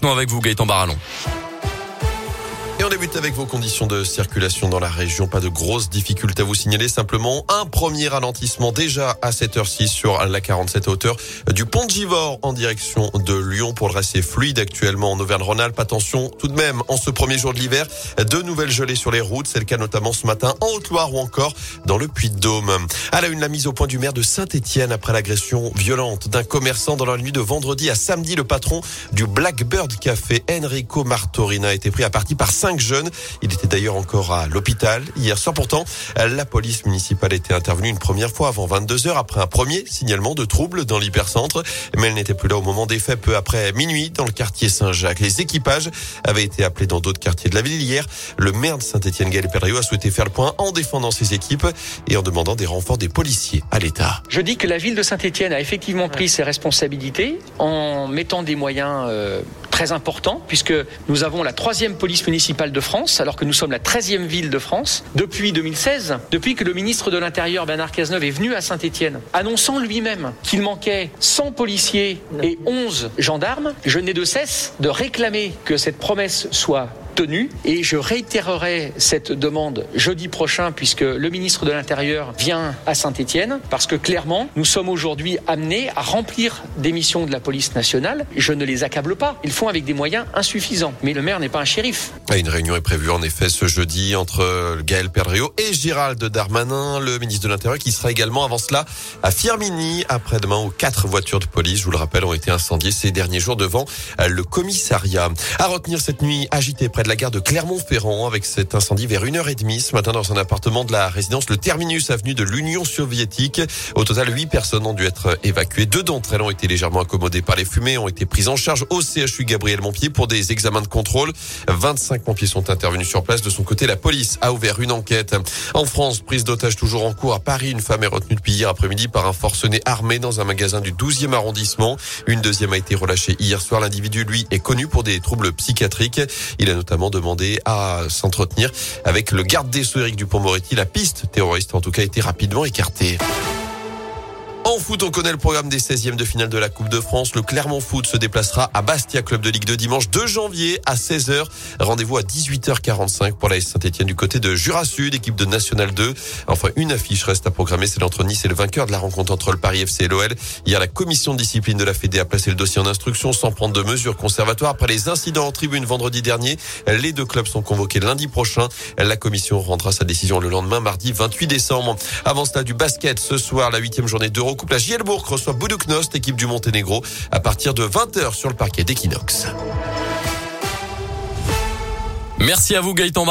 maintenant avec vous Gaëtan Barallon. Et on débute avec vos conditions de circulation dans la région. Pas de grosses difficultés à vous signaler. Simplement un premier ralentissement déjà à 7h06 sur la 47 hauteur du pont de Givors en direction de Lyon. Pour le reste, fluide actuellement en Auvergne-Rhône-Alpes. Attention tout de même en ce premier jour de l'hiver. De nouvelles gelées sur les routes. C'est le cas notamment ce matin en Haute-Loire ou encore dans le Puy-de-Dôme. À la une, la mise au point du maire de Saint-Etienne après l'agression violente d'un commerçant dans la nuit de vendredi à samedi. Le patron du Blackbird Café, Enrico Martorina, a été pris à partie par cinq jeunes. Il était d'ailleurs encore à l'hôpital hier soir. Pourtant, la police municipale était intervenue une première fois avant 22 heures après un premier signalement de troubles dans l'hypercentre. Mais elle n'était plus là au moment des faits peu après minuit dans le quartier Saint-Jacques. Les équipages avaient été appelés dans d'autres quartiers de la ville hier. Le maire de Saint-Etienne, Gaël Perriot, a souhaité faire le point en défendant ses équipes et en demandant des renforts des policiers à l'État. Je dis que la ville de Saint-Etienne a effectivement pris ses responsabilités en mettant des moyens euh, très important puisque nous avons la troisième police municipale de France alors que nous sommes la treizième ville de France depuis 2016, depuis que le ministre de l'Intérieur Bernard Cazeneuve est venu à Saint-Étienne, annonçant lui-même qu'il manquait 100 policiers et 11 gendarmes. Je n'ai de cesse de réclamer que cette promesse soit tenue et je réitérerai cette demande jeudi prochain puisque le ministre de l'Intérieur vient à Saint-Étienne parce que clairement nous sommes aujourd'hui amenés à remplir des missions de la police nationale. Je ne les accable pas. Ils font avec des moyens insuffisants. Mais le maire n'est pas un shérif. Une réunion est prévue en effet ce jeudi entre Gaël Perdriau et Gérald Darmanin, le ministre de l'Intérieur, qui sera également avant cela à Firmini après-demain où quatre voitures de police, je vous le rappelle, ont été incendiées ces derniers jours devant le commissariat. À retenir cette nuit agitée près de la gare de Clermont-Ferrand avec cet incendie vers 1h30 ce matin dans un appartement de la résidence le Terminus avenue de l'Union soviétique. Au total, 8 personnes ont dû être évacuées. Deux d'entre elles ont été légèrement accommodées par les fumées, ont été prises en charge au CHU Gabriel Montpied pour des examens de contrôle. 25 pompiers sont intervenus sur place. De son côté, la police a ouvert une enquête. En France, prise d'otage toujours en cours à Paris. Une femme est retenue depuis hier après-midi par un forcené armé dans un magasin du 12e arrondissement. Une deuxième a été relâchée hier soir. L'individu, lui, est connu pour des troubles psychiatriques. Il a notamment demandé à s'entretenir avec le garde des Sceaux Éric Dupont-Moretti. La piste terroriste, en tout cas, a été rapidement écartée. Foot, on connaît le programme des 16e de finale de la Coupe de France. Le Clermont Foot se déplacera à Bastia, club de Ligue 2, dimanche 2 janvier à 16h. Rendez-vous à 18h45 pour la Saint-Etienne du côté de Jura Sud, équipe de National 2. Enfin, une affiche reste à programmer, c'est l'entre Nice et le vainqueur de la rencontre entre le Paris FC et l'OL. Hier, la commission de discipline de la Fédé a placé le dossier en instruction sans prendre de mesures conservatoires. Après les incidents en tribune vendredi dernier, les deux clubs sont convoqués lundi prochain. La commission rendra sa décision le lendemain, mardi 28 décembre. Avant cela, du basket, ce soir, la huitième journée d'Euro Coupe, la Gielbourg reçoit Buduknost, équipe du Monténégro, à partir de 20h sur le parquet d'Equinox. Merci à vous Gaëtan